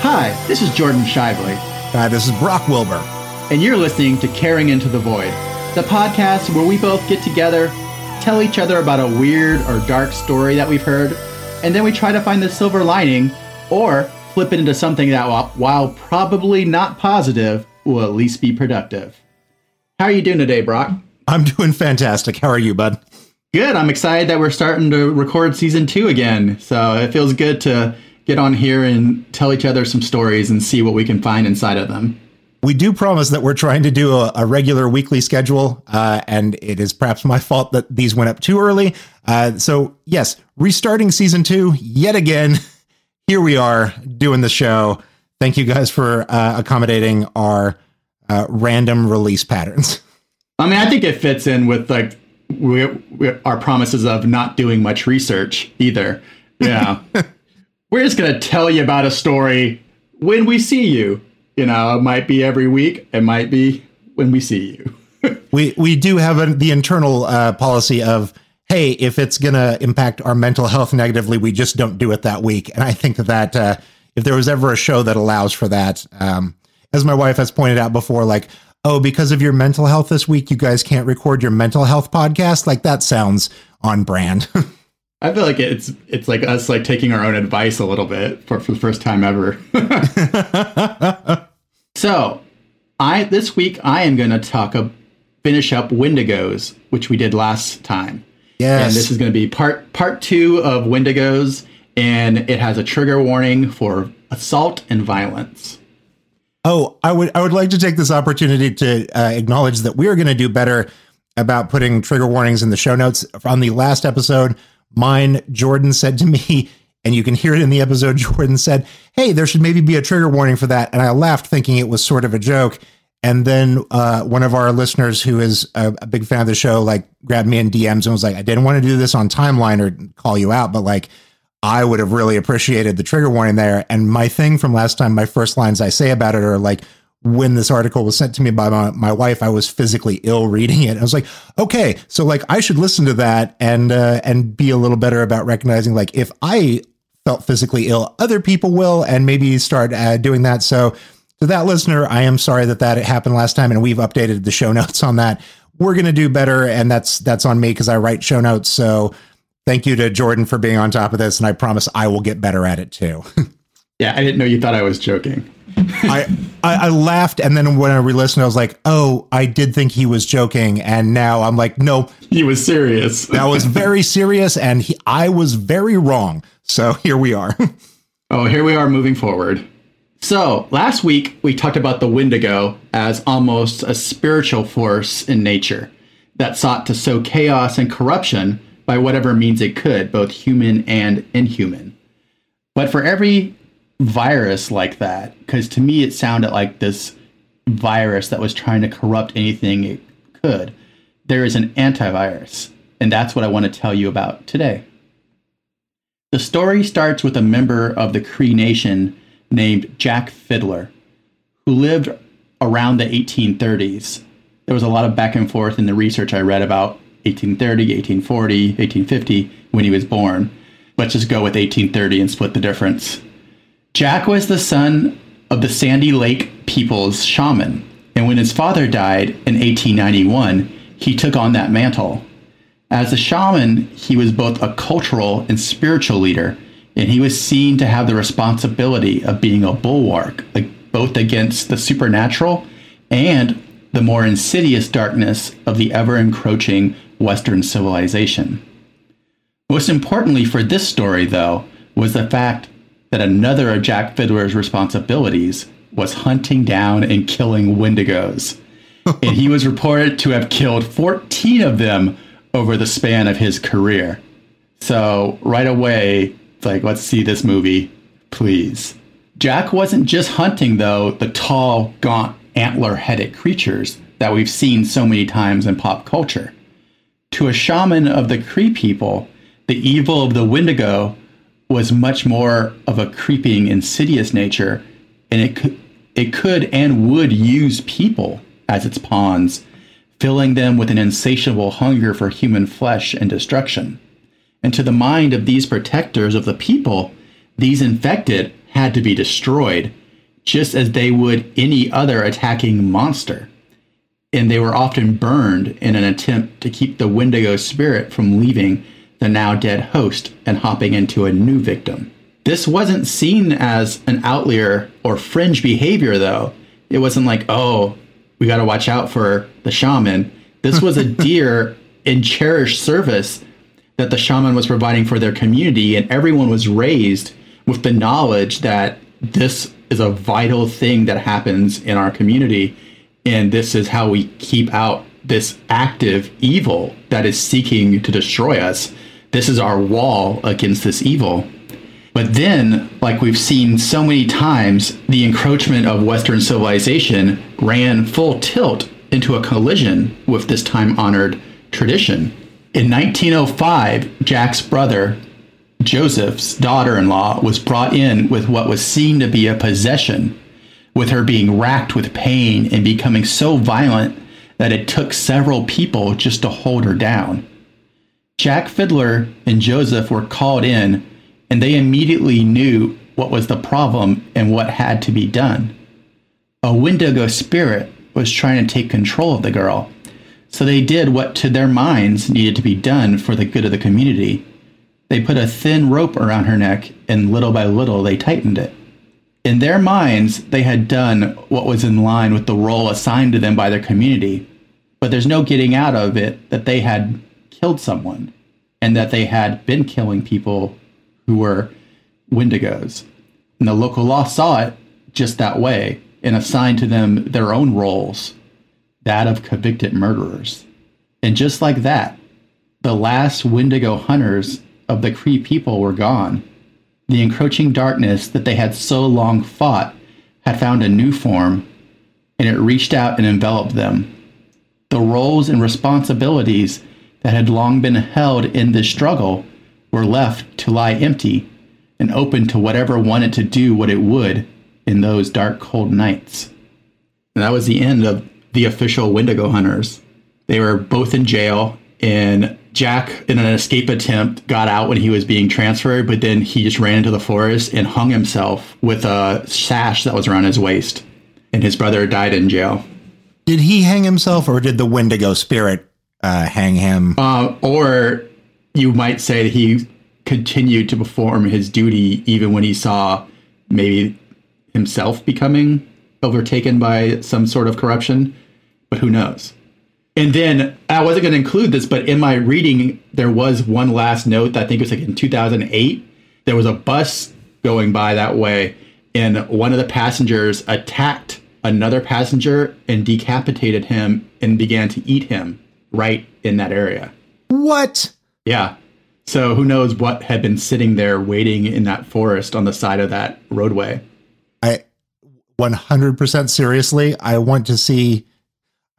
Hi, this is Jordan Shively. Hi, this is Brock Wilbur. And you're listening to Caring Into the Void, the podcast where we both get together, tell each other about a weird or dark story that we've heard, and then we try to find the silver lining or flip it into something that, while probably not positive, will at least be productive. How are you doing today, Brock? I'm doing fantastic. How are you, bud? Good. I'm excited that we're starting to record season two again. So it feels good to get on here and tell each other some stories and see what we can find inside of them. We do promise that we're trying to do a, a regular weekly schedule, uh, and it is perhaps my fault that these went up too early. Uh, so, yes, restarting season two yet again. Here we are doing the show. Thank you guys for uh, accommodating our uh, random release patterns. I mean, I think it fits in with like we, we, our promises of not doing much research either. Yeah. We're just going to tell you about a story when we see you. You know, it might be every week, it might be when we see you. we we do have a, the internal uh, policy of hey, if it's going to impact our mental health negatively, we just don't do it that week. And I think that uh, if there was ever a show that allows for that, um, as my wife has pointed out before, like oh, because of your mental health this week, you guys can't record your mental health podcast. Like that sounds on brand. I feel like it's it's like us like taking our own advice a little bit for, for the first time ever. so, I this week I am going to talk a, finish up Wendigos, which we did last time. Yes. And this is going to be part part 2 of Wendigos and it has a trigger warning for assault and violence. Oh, I would I would like to take this opportunity to uh, acknowledge that we are going to do better about putting trigger warnings in the show notes. On the last episode, mine, Jordan said to me, and you can hear it in the episode, Jordan said, Hey, there should maybe be a trigger warning for that. And I laughed thinking it was sort of a joke. And then uh, one of our listeners who is a, a, big fan of the show, like grabbed me in DMs and was like, I didn't want to do this on timeline or call you out, but like, I would have really appreciated the trigger warning there. And my thing from last time, my first lines I say about it are like, when this article was sent to me by my, my wife, I was physically ill reading it. I was like, okay, so like I should listen to that and uh, and be a little better about recognizing like if I felt physically ill, other people will, and maybe start uh, doing that. So to that listener, I am sorry that that happened last time, and we've updated the show notes on that. We're gonna do better, and that's that's on me because I write show notes. So thank you to Jordan for being on top of this, and I promise I will get better at it too. yeah, I didn't know you thought I was joking. I, I, I laughed, and then when I re-listened, I was like, "Oh, I did think he was joking," and now I'm like, "No, he was serious. that was very serious, and he, I was very wrong." So here we are. oh, here we are moving forward. So last week we talked about the Wendigo as almost a spiritual force in nature that sought to sow chaos and corruption by whatever means it could, both human and inhuman. But for every virus like that because to me it sounded like this virus that was trying to corrupt anything it could. There is an antivirus, and that's what I want to tell you about today. The story starts with a member of the Cree Nation named Jack Fiddler, who lived around the 1830s. There was a lot of back and forth in the research I read about 1830, 1840, 1850 when he was born. Let's just go with 1830 and split the difference. Jack was the son of the Sandy Lake people's shaman, and when his father died in 1891, he took on that mantle. As a shaman, he was both a cultural and spiritual leader, and he was seen to have the responsibility of being a bulwark, both against the supernatural and the more insidious darkness of the ever encroaching Western civilization. Most importantly for this story, though, was the fact that another of Jack Fiddler's responsibilities was hunting down and killing wendigos. and he was reported to have killed 14 of them over the span of his career. So, right away, it's like, let's see this movie, please. Jack wasn't just hunting, though, the tall, gaunt, antler headed creatures that we've seen so many times in pop culture. To a shaman of the Cree people, the evil of the Wendigo was much more of a creeping, insidious nature, and it could, it could and would use people as its pawns, filling them with an insatiable hunger for human flesh and destruction. And to the mind of these protectors of the people, these infected had to be destroyed, just as they would any other attacking monster. And they were often burned in an attempt to keep the Wendigo spirit from leaving the now dead host and hopping into a new victim. This wasn't seen as an outlier or fringe behavior, though. It wasn't like, oh, we got to watch out for the shaman. This was a dear and cherished service that the shaman was providing for their community, and everyone was raised with the knowledge that this is a vital thing that happens in our community, and this is how we keep out this active evil that is seeking to destroy us. This is our wall against this evil. But then, like we've seen so many times, the encroachment of Western civilization ran full tilt into a collision with this time honored tradition. In 1905, Jack's brother, Joseph's daughter in law, was brought in with what was seen to be a possession, with her being racked with pain and becoming so violent that it took several people just to hold her down. Jack Fiddler and Joseph were called in and they immediately knew what was the problem and what had to be done. A Wendigo spirit was trying to take control of the girl, so they did what to their minds needed to be done for the good of the community. They put a thin rope around her neck, and little by little they tightened it. In their minds, they had done what was in line with the role assigned to them by their community, but there's no getting out of it that they had killed someone and that they had been killing people who were Wendigos. And the local law saw it just that way and assigned to them their own roles, that of convicted murderers. And just like that, the last Wendigo hunters of the Cree people were gone. The encroaching darkness that they had so long fought had found a new form, and it reached out and enveloped them. The roles and responsibilities that had long been held in this struggle were left to lie empty and open to whatever wanted to do what it would in those dark, cold nights. And that was the end of the official Wendigo hunters. They were both in jail, and Jack, in an escape attempt, got out when he was being transferred, but then he just ran into the forest and hung himself with a sash that was around his waist. And his brother died in jail. Did he hang himself, or did the Wendigo spirit uh, hang him? Uh, or you might say that he continued to perform his duty even when he saw maybe himself becoming overtaken by some sort of corruption, but who knows? And then I wasn't going to include this, but in my reading, there was one last note that I think it was like in 2008. There was a bus going by that way, and one of the passengers attacked another passenger and decapitated him and began to eat him right in that area. What? Yeah. So who knows what had been sitting there waiting in that forest on the side of that roadway. I 100% seriously, I want to see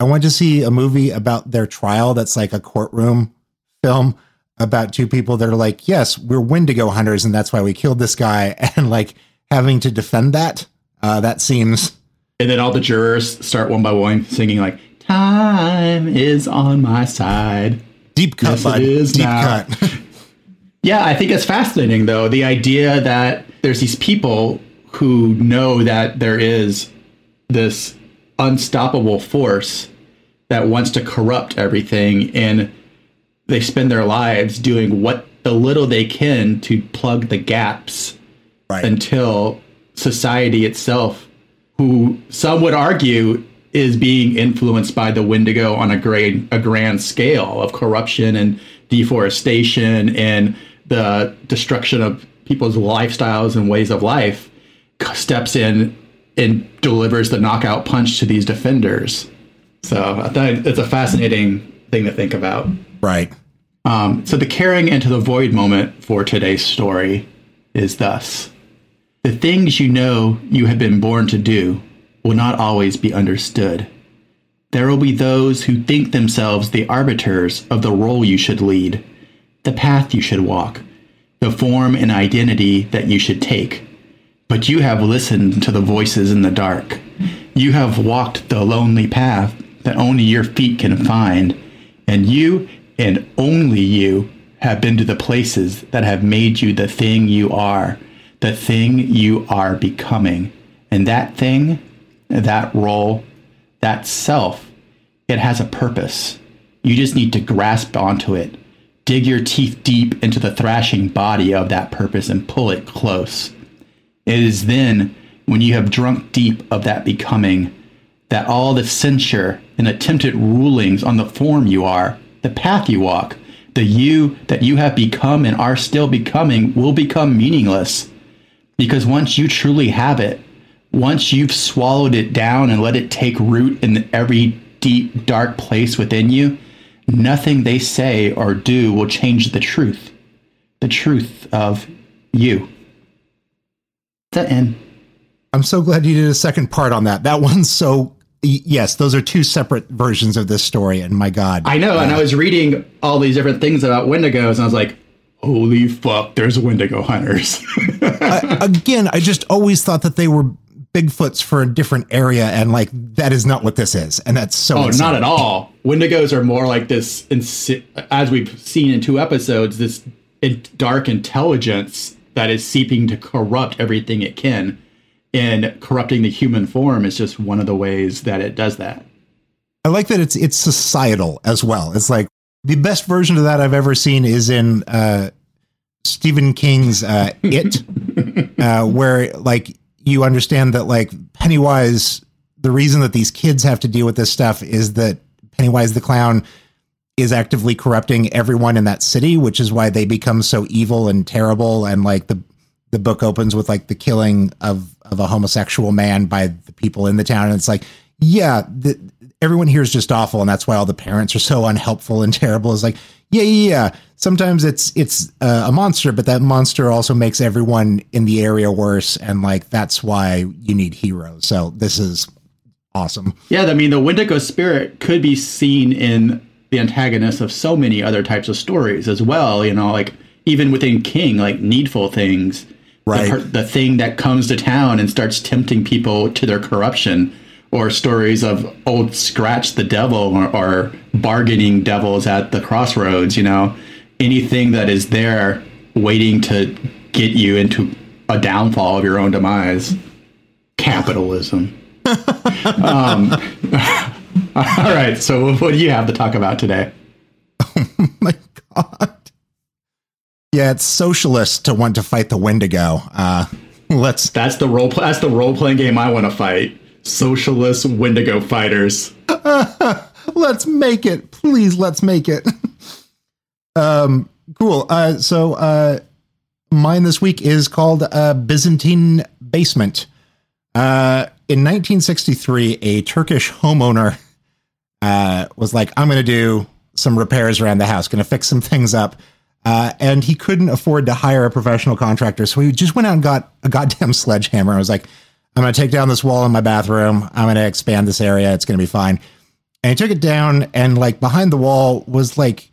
I want to see a movie about their trial that's like a courtroom film about two people that are like, "Yes, we're Wendigo hunters and that's why we killed this guy." And like having to defend that. Uh, that seems and then all the jurors start one by one singing like time is on my side Deep cut, yes, bud. It is Deep now. cut. yeah, I think it's fascinating though. The idea that there's these people who know that there is this unstoppable force that wants to corrupt everything and they spend their lives doing what the little they can to plug the gaps right. until society itself who some would argue is being influenced by the Wendigo on a great a grand scale of corruption and deforestation and the destruction of people's lifestyles and ways of life steps in and delivers the knockout punch to these defenders. So I thought it's a fascinating thing to think about. Right. Um, so the caring into the void moment for today's story is thus: the things you know you have been born to do will not always be understood. There will be those who think themselves the arbiters of the role you should lead, the path you should walk, the form and identity that you should take. But you have listened to the voices in the dark. You have walked the lonely path that only your feet can find, and you and only you have been to the places that have made you the thing you are, the thing you are becoming. And that thing, that role, that self, it has a purpose. You just need to grasp onto it. Dig your teeth deep into the thrashing body of that purpose and pull it close. It is then, when you have drunk deep of that becoming, that all the censure and attempted rulings on the form you are, the path you walk, the you that you have become and are still becoming will become meaningless. Because once you truly have it, once you've swallowed it down and let it take root in every deep, dark place within you, nothing they say or do will change the truth. The truth of you. The end. I'm so glad you did a second part on that. That one's so yes, those are two separate versions of this story, and my God, I know. Uh, and I was reading all these different things about Wendigos, and I was like, "Holy fuck!" There's Wendigo hunters. I, again, I just always thought that they were Bigfoots for a different area, and like that is not what this is, and that's so. Oh, insane. not at all. Wendigos are more like this, as we've seen in two episodes, this dark intelligence that is seeping to corrupt everything it can and corrupting the human form is just one of the ways that it does that. I like that it's it's societal as well. It's like the best version of that I've ever seen is in uh, Stephen King's uh, It, uh, where like you understand that like Pennywise, the reason that these kids have to deal with this stuff is that Pennywise the clown is actively corrupting everyone in that city, which is why they become so evil and terrible. And like the the book opens with like the killing of of a homosexual man by the people in the town, and it's like, yeah, the, everyone here is just awful, and that's why all the parents are so unhelpful and terrible. Is like, yeah, yeah, yeah. Sometimes it's it's uh, a monster, but that monster also makes everyone in the area worse, and like that's why you need heroes. So this is awesome. Yeah, I mean, the Wendigo spirit could be seen in the antagonist of so many other types of stories as well. You know, like even within King, like needful things right. the, the thing that comes to town and starts tempting people to their corruption or stories of old scratch the devil or, or, bargaining devils at the crossroads you know? Anything that is there waiting to get you into a downfall of your own demise. Capitalism. Um, all right. So what do you have to talk about today? Oh my god yeah, it's socialist to want to fight the Wendigo. Uh, let's. That's the role. That's the role playing game I want to fight. Socialist Wendigo fighters. let's make it, please. Let's make it. um, cool. Uh, so, uh, mine this week is called uh, Byzantine Basement. Uh, in 1963, a Turkish homeowner uh, was like, "I'm going to do some repairs around the house. Going to fix some things up." Uh, and he couldn't afford to hire a professional contractor. So he just went out and got a goddamn sledgehammer. I was like, I'm going to take down this wall in my bathroom. I'm going to expand this area. It's going to be fine. And he took it down, and like behind the wall was like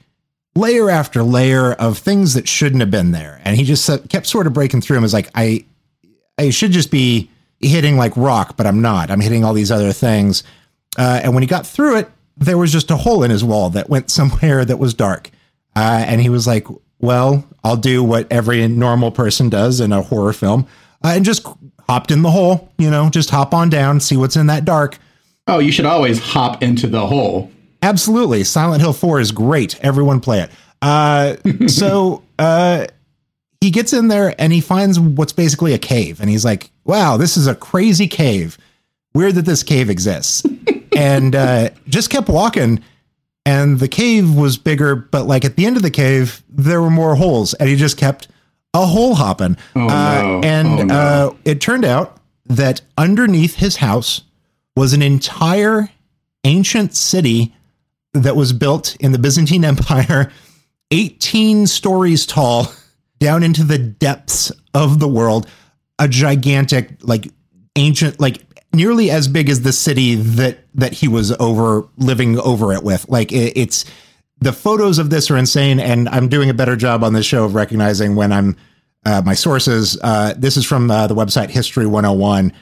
layer after layer of things that shouldn't have been there. And he just kept sort of breaking through and was like, I, I should just be hitting like rock, but I'm not. I'm hitting all these other things. Uh, and when he got through it, there was just a hole in his wall that went somewhere that was dark. Uh, and he was like, well, I'll do what every normal person does in a horror film uh, and just hopped in the hole, you know, just hop on down, see what's in that dark. Oh, you should always hop into the hole. Absolutely. Silent Hill 4 is great. Everyone play it. Uh, so uh, he gets in there and he finds what's basically a cave. And he's like, wow, this is a crazy cave. Weird that this cave exists. and uh, just kept walking and the cave was bigger, but like at the end of the cave, there were more holes, and he just kept a hole hopping. Oh, uh, no. And oh, no. uh, it turned out that underneath his house was an entire ancient city that was built in the Byzantine Empire, 18 stories tall, down into the depths of the world. A gigantic, like ancient, like nearly as big as the city that that he was over living over it with. Like it, it's the photos of this are insane, and I'm doing a better job on this show of recognizing when I'm uh, my sources. Uh, this is from uh, the website History 101.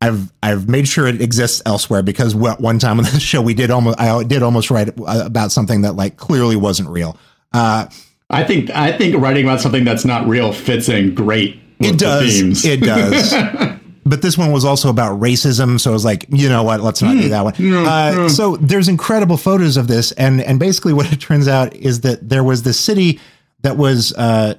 I've I've made sure it exists elsewhere because one time on the show we did almost I did almost write about something that like clearly wasn't real. Uh, I think I think writing about something that's not real fits in great. with It does. themes. It does. but this one was also about racism, so I was like, you know what? Let's not do that one. Uh, so there's incredible photos of this, and and basically what it turns out is that there was this city that was uh,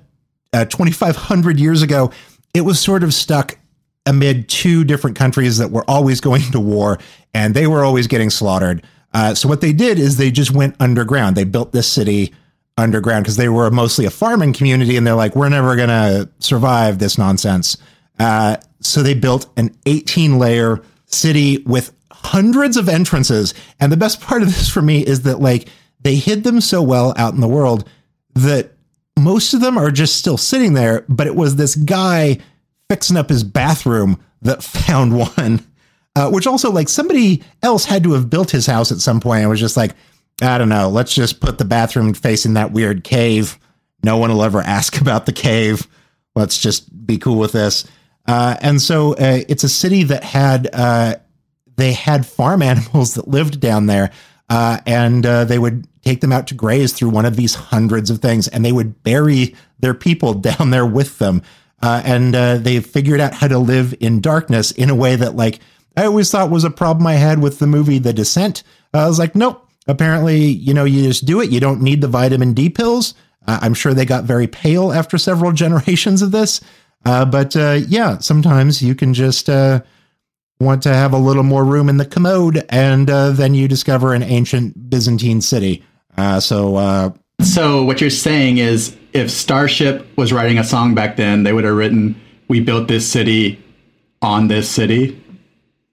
uh, 2,500 years ago. It was sort of stuck amid two different countries that were always going to war, and they were always getting slaughtered. Uh, so what they did is they just went underground. They built this city underground because they were mostly a farming community, and they're like, we're never gonna survive this nonsense. Uh, so they built an 18 layer city with hundreds of entrances. And the best part of this for me is that like they hid them so well out in the world that most of them are just still sitting there. But it was this guy fixing up his bathroom that found one. Uh, which also like somebody else had to have built his house at some point and was just like, I don't know, let's just put the bathroom facing that weird cave. No one will ever ask about the cave. Let's just be cool with this. Uh, and so uh, it's a city that had uh, they had farm animals that lived down there, uh, and uh, they would take them out to graze through one of these hundreds of things, and they would bury their people down there with them. Uh, and they figured out how to live in darkness in a way that, like, I always thought was a problem I had with the movie The Descent. I was like, nope. Apparently, you know, you just do it. You don't need the vitamin D pills. I'm sure they got very pale after several generations of this. Uh, but uh, yeah, sometimes you can just uh, want to have a little more room in the commode, and uh, then you discover an ancient Byzantine city. Uh, so uh, So what you're saying is, if Starship was writing a song back then, they would have written, "We built this city on this city."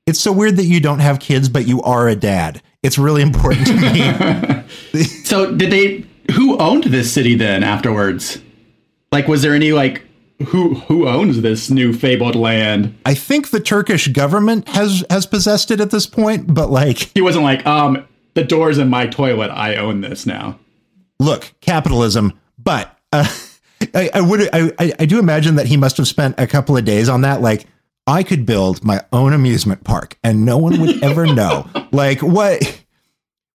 it's so weird that you don't have kids, but you are a dad. It's really important to me. So did they? Who owned this city then? Afterwards, like, was there any like who who owns this new fabled land? I think the Turkish government has has possessed it at this point, but like, He wasn't like, um, the doors in my toilet. I own this now. look, capitalism. But uh, I, I would, I, I- do imagine that he must have spent a couple of days on that. Like, I could build my own amusement park, and no one would ever know. Like, what?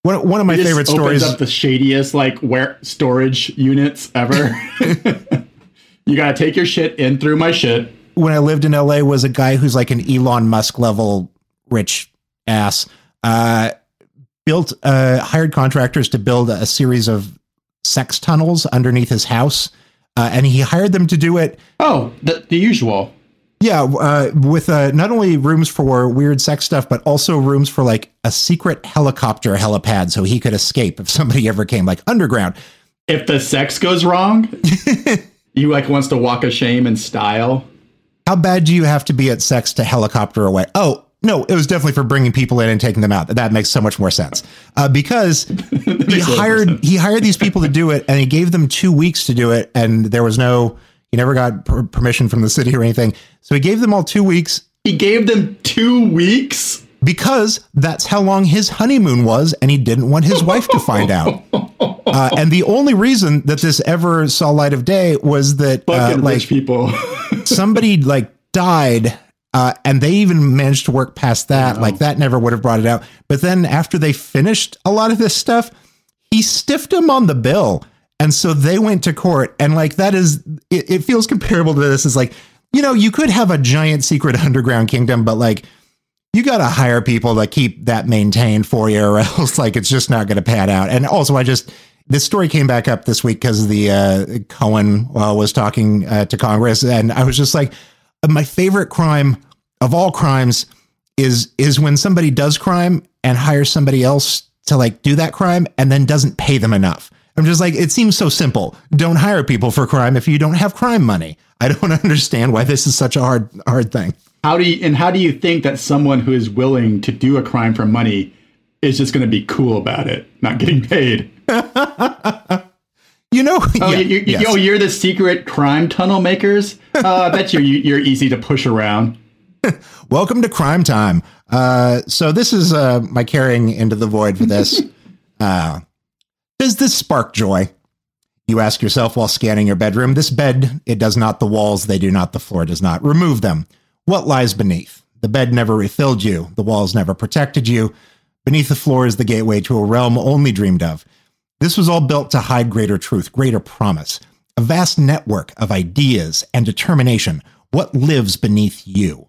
One, one of my favorite opens stories. up the shadiest like where storage units ever. you gotta take your shit in through my shit. when I lived in LA was a guy who's like an Elon Musk level rich ass. Uh, built uh, hired contractors to build a series of sex tunnels underneath his house, uh, and he hired them to do it. Oh, the, the usual. Yeah, uh, with uh, not only rooms for weird sex stuff, but also rooms for like a secret helicopter helipad, so he could escape if somebody ever came, like underground. If the sex goes wrong, you like wants to walk a shame in style. How bad do you have to be at sex to helicopter away? Oh, no, it was definitely for bringing people in and taking them out. That makes so much more sense. Uh, because he hired he hired these people to do it, and he gave them two weeks to do it, and there was no he never got per- permission from the city or anything. So he gave them all two weeks He gave them two weeks. because that's how long his honeymoon was, and he didn't want his wife to find out. Uh, and the only reason that this ever saw light of day was that uh, like people. somebody like died uh, and they even managed to work past that. Like that never would have brought it out. But then after they finished a lot of this stuff he stiffed them on the bill. And so they went to court. And like that is it, it feels comparable to this is like you know you could have a giant secret underground kingdom but like you got to hire people to keep that maintained for you or else like it's just not going to pan out. And also i just this story came back up this week because the uh, cohen uh, was talking uh, to congress and i was just like my favorite crime of all crimes is is when somebody does crime and hires somebody else to like do that crime and then doesn't pay them enough. I'm just like it seems so simple. Don't hire people for crime if you don't have crime money. I don't understand why this is such a hard hard thing. How do you and how do you think that someone who is willing to do a crime for money is just going to be cool about it, not getting paid? you know Oh, yeah, you, you, yes. oh, you're the secret crime tunnel makers. Uh, I bet you you- you're easy to push around. Welcome to crime time. Uh, so this is uh, my caring into the void for this. uh, does this spark joy? You ask yourself while scanning your bedroom. This bed, it does not. The walls, they do not. The floor does not. Remove them. What lies beneath? The bed never refilled you. The walls never protected you. Beneath the floor is the gateway to a realm only dreamed of. This was all built to hide greater truth, greater promise, a vast network of ideas and determination. What lives beneath you?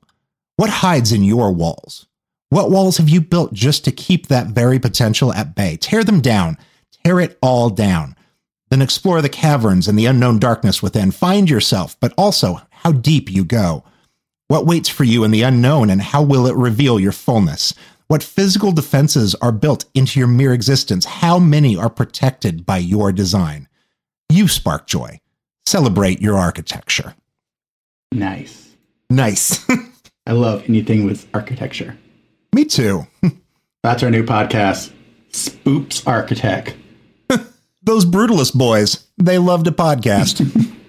What hides in your walls? What walls have you built just to keep that very potential at bay? Tear them down. Tear it all down. Then explore the caverns and the unknown darkness within. Find yourself, but also how deep you go. What waits for you in the unknown and how will it reveal your fullness? What physical defenses are built into your mere existence? How many are protected by your design? You spark joy. Celebrate your architecture. Nice. Nice. I love anything with architecture. Me too. That's our new podcast, Spoops Architect. Those brutalist boys, they love to podcast.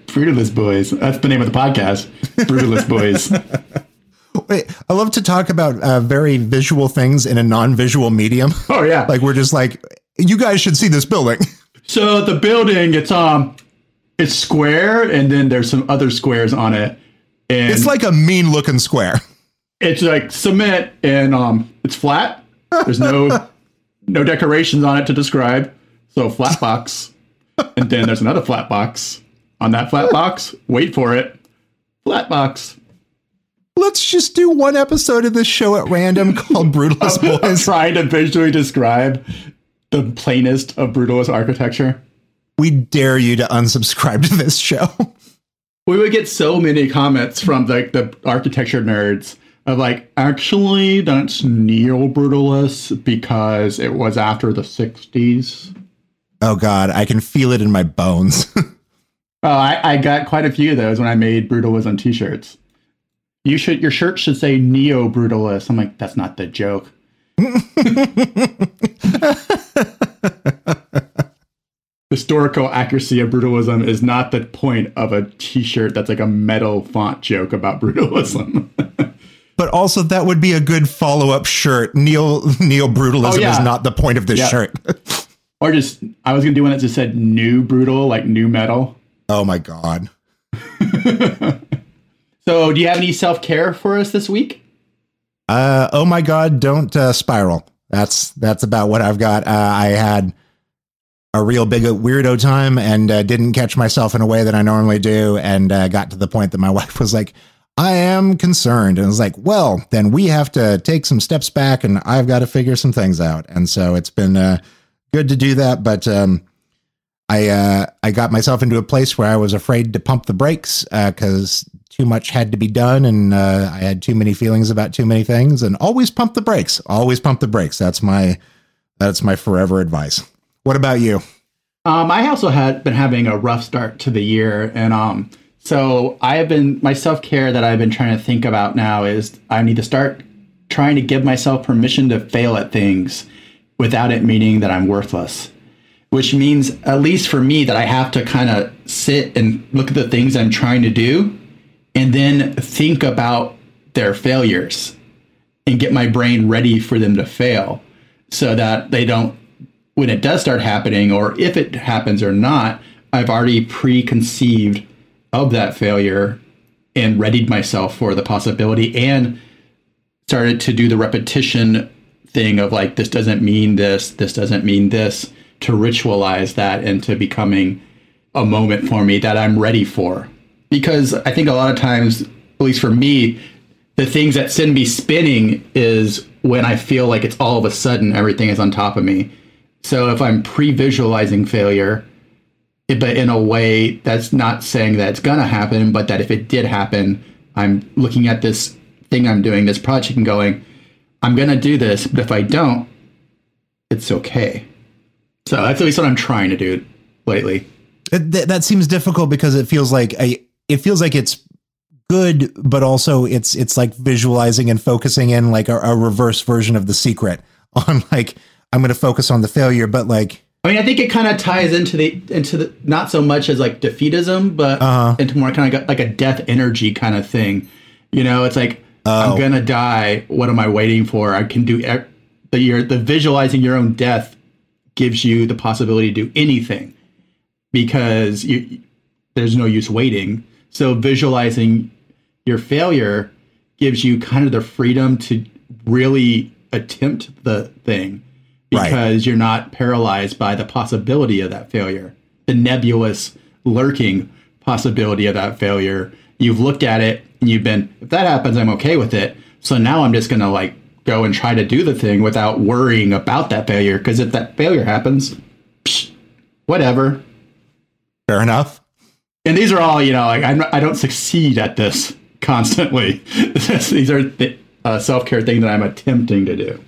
Brutalist Boys. That's the name of the podcast. Brutalist Boys. Wait, I love to talk about uh, very visual things in a non-visual medium. Oh yeah. like we're just like, you guys should see this building. So the building, it's um, it's square, and then there's some other squares on it, and It's like a mean-looking square. it's like cement, and um, it's flat. There's no no decorations on it to describe. So flat box, and then there's another flat box. On that flat box, wait for it, flat box. Let's just do one episode of this show at random called Brutalist I'm Boys. trying to visually describe the plainest of brutalist architecture. We dare you to unsubscribe to this show. we would get so many comments from like the architecture nerds of like actually that's neo brutalist because it was after the 60s Oh God, I can feel it in my bones. oh I, I got quite a few of those when i made brutalism t-shirts you should your shirt should say neo brutalist i'm like that's not the joke historical accuracy of brutalism is not the point of a t-shirt that's like a metal font joke about brutalism but also, that would be a good follow-up shirt. Neo neo brutalism Oh, yeah. is not the point of this Yeah. shirt. Or just, I was gonna do one that just said new brutal, like new metal. oh my God. So, do you have any self care for us this week? Uh, oh my God, don't uh, spiral. That's that's about what I've got. Uh, I had a real big weirdo time and uh, didn't catch myself in a way that I normally do, and uh, got to the point that my wife was like, "I am concerned," and I was like, "Well, then we have to take some steps back, and I've got to figure some things out." And so it's been uh, good to do that, but um, I uh, I got myself into a place where I was afraid to pump the brakes because too much had to be done, and uh, I had too many feelings about too many things. And always pump the brakes. Always pump the brakes. That's my that's my forever advice. What about you? Um, I also had been having a rough start to the year, and um, so I have been my self care that I've been trying to think about now is I need to start trying to give myself permission to fail at things without it meaning that I'm worthless. Which means, at least for me, that I have to kind of sit and look at the things I'm trying to do, and then think about their failures, and get my brain ready for them to fail, so that they don't when it does start happening, or if it happens or not, I've already preconceived of that failure and readied myself for the possibility and started to do the repetition thing of like, this doesn't mean this, this doesn't mean this, to ritualize that into becoming a moment for me that I'm ready for. Because I think a lot of times, at least for me, the things that send me spinning is when I feel like it's all of a sudden everything is on top of me. So if I'm pre-visualizing failure, but in a way that's not saying that it's gonna happen, but that if it did happen, I'm looking at this thing I'm doing, this project, and going, I'm gonna do this, but if I don't, it's okay. So that's at least what I'm trying to do lately. It- th- that seems difficult because it feels like a it feels like it's good, but also it's it's like visualizing and focusing in like a, a reverse version of the secret on like I'm going to focus on the failure, but like I mean, I think it kind of ties into the into the not so much as like defeatism, but Uh-huh. into more kind of like a death energy kind of thing. You know, it's like Oh. I'm gonna die. What am I waiting for? I can do e- the your the visualizing your own death gives you the possibility to do anything because you, there's no use waiting. So visualizing your failure gives you kind of the freedom to really attempt the thing Right. because you're not paralyzed by the possibility of that failure, the nebulous, lurking possibility of that failure. You've looked at it and you've been, if that happens, I'm okay with it. So now I'm just going to like go and try to do the thing without worrying about that failure. Because if that failure happens, psh, whatever. Fair enough. And these are all, you know, like I'm, I don't succeed at this constantly. these are the uh, self care thing that I'm attempting to do.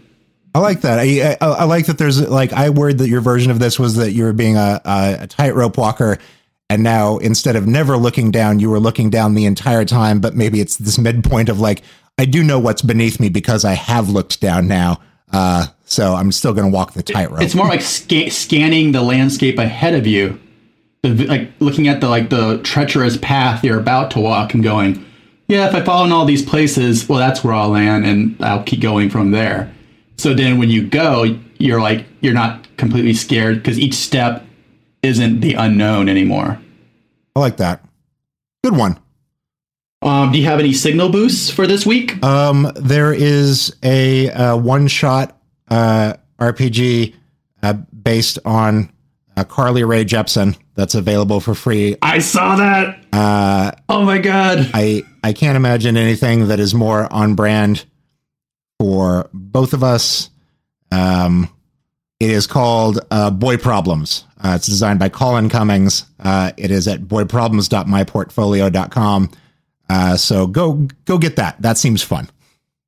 I like that. I, I, I like that. There's like I worried that your version of this was that you were being a, a, a tightrope walker, and now instead of never looking down, you were looking down the entire time. But maybe it's this midpoint of like I do know what's beneath me because I have looked down now. Uh, so I'm still going to walk the tightrope. It's more like sca- scanning the landscape ahead of you, the, like looking at the like the treacherous path you're about to walk and going, yeah, if I fall in all these places, well, that's where I'll land, and I'll keep going from there. So then when you go, you're like you're not completely scared because each step isn't the unknown anymore. I like that. Good one. Um, do you have any signal boosts for this week? Um, there is a, uh one shot uh, RPG uh, based on uh, Carly Rae Jepsen that's available for free. I saw that. Uh, Oh my god. I I can't imagine anything that is more on brand for both of us. Um, it is called uh, Boy Problems. Uh, it's designed by Colin Cummings. Uh, it is at boyproblems.myportfolio.com. Uh, so go go get that. That seems fun.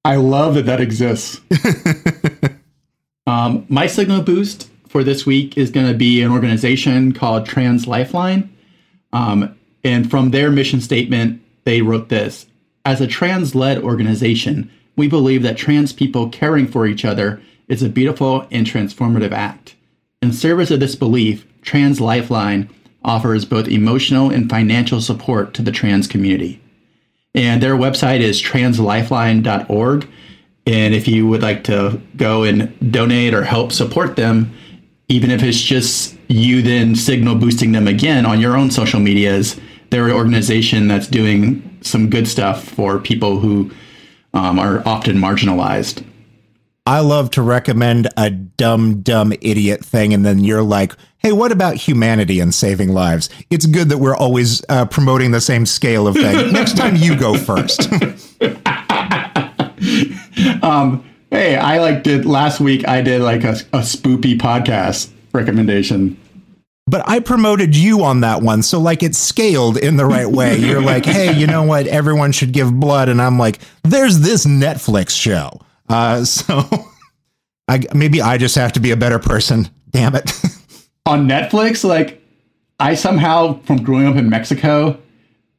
I love that that exists. um, my signal boost for this week is going to be an organization called Trans Lifeline. Um, and from their mission statement, they wrote this As a trans led organization, we believe that trans people caring for each other is a beautiful and transformative act. In service of this belief, Trans Lifeline offers both emotional and financial support to the trans community. And their website is translifeline.org. And if you would like to go and donate or help support them, even if it's just you then signal boosting them again on your own social medias, they're an organization that's doing some good stuff for people who um, are often marginalized. I love to recommend a dumb, dumb idiot thing, and then you're like, hey, what about humanity and saving lives? It's good that we're always uh, promoting the same scale of thing. Next time you go first. Hey, I like did last week. I did like a, a spoopy podcast recommendation. but I promoted you on that one. So, like, it's scaled in the right way. You're like, hey, you know what? Everyone should give blood. And I'm like, there's this Netflix show. Uh, so, I, maybe I just have to be a better person. Damn it. on Netflix, like I somehow from growing up in Mexico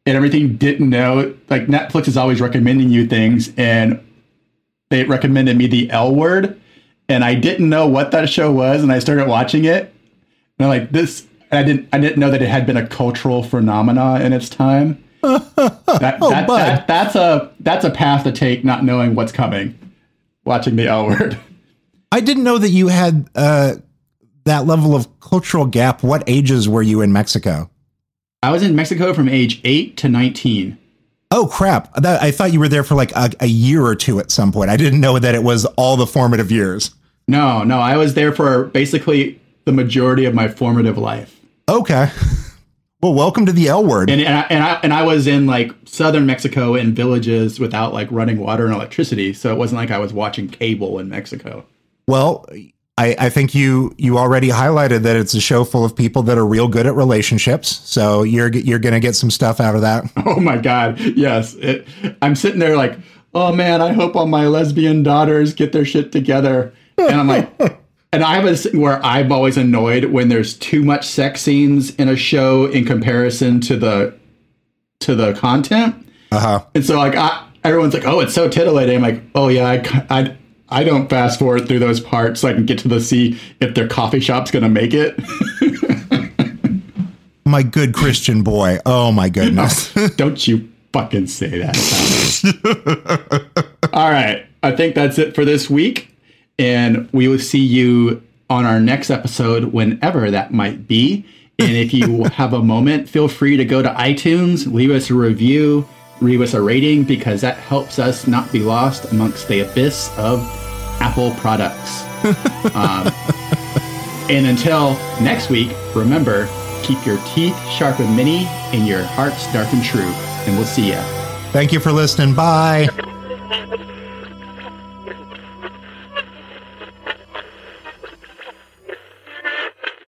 and everything didn't know like Netflix is always recommending you things and they recommended me the L word and I didn't know what that show was and I started watching it and I'm like this I didn't I didn't know that it had been a cultural phenomena in its time. that, that, bud. that- that's a that's a path to take not knowing what's coming. Watching the L word. I didn't know that you had uh, that level of cultural gap. What ages were you in Mexico? I was in Mexico from age 8 to 19. Oh crap! That, I thought you were there for like a, a year or two at some point. I didn't know that it was all the formative years. No, no, I was there for basically the majority of my formative life. Okay. Well, welcome to the L word. And, and, I, and, I, and I was in like southern Mexico in villages without like running water and electricity. So it wasn't like I was watching cable in Mexico. Well, I, I think you you already highlighted that it's a show full of people that are real good at relationships. So you're you're gonna get some stuff out of that. Oh my God. Yes. It, I'm sitting there like, oh man, I hope all my lesbian daughters get their shit together. And I'm like, and I have a where I'm always annoyed when there's too much sex scenes in a show in comparison to the to the content. Uh huh. And so like I, everyone's like, oh, it's so titillating. I'm like, oh yeah, I, I I don't fast forward through those parts so I can get to the see if their coffee shop's gonna make it. My good Christian boy. Oh my goodness. don't you fucking say that. All right, I think that's it for this week, and we will see you on our next episode, whenever that might be. And if you have a moment, feel free to go to iTunes, leave us a review, leave us a rating, because that helps us not be lost amongst the abyss of Apple products. um, and until next week, remember keep your teeth sharp and mini and your hearts dark and true. And we'll see you. Thank you for listening. Bye.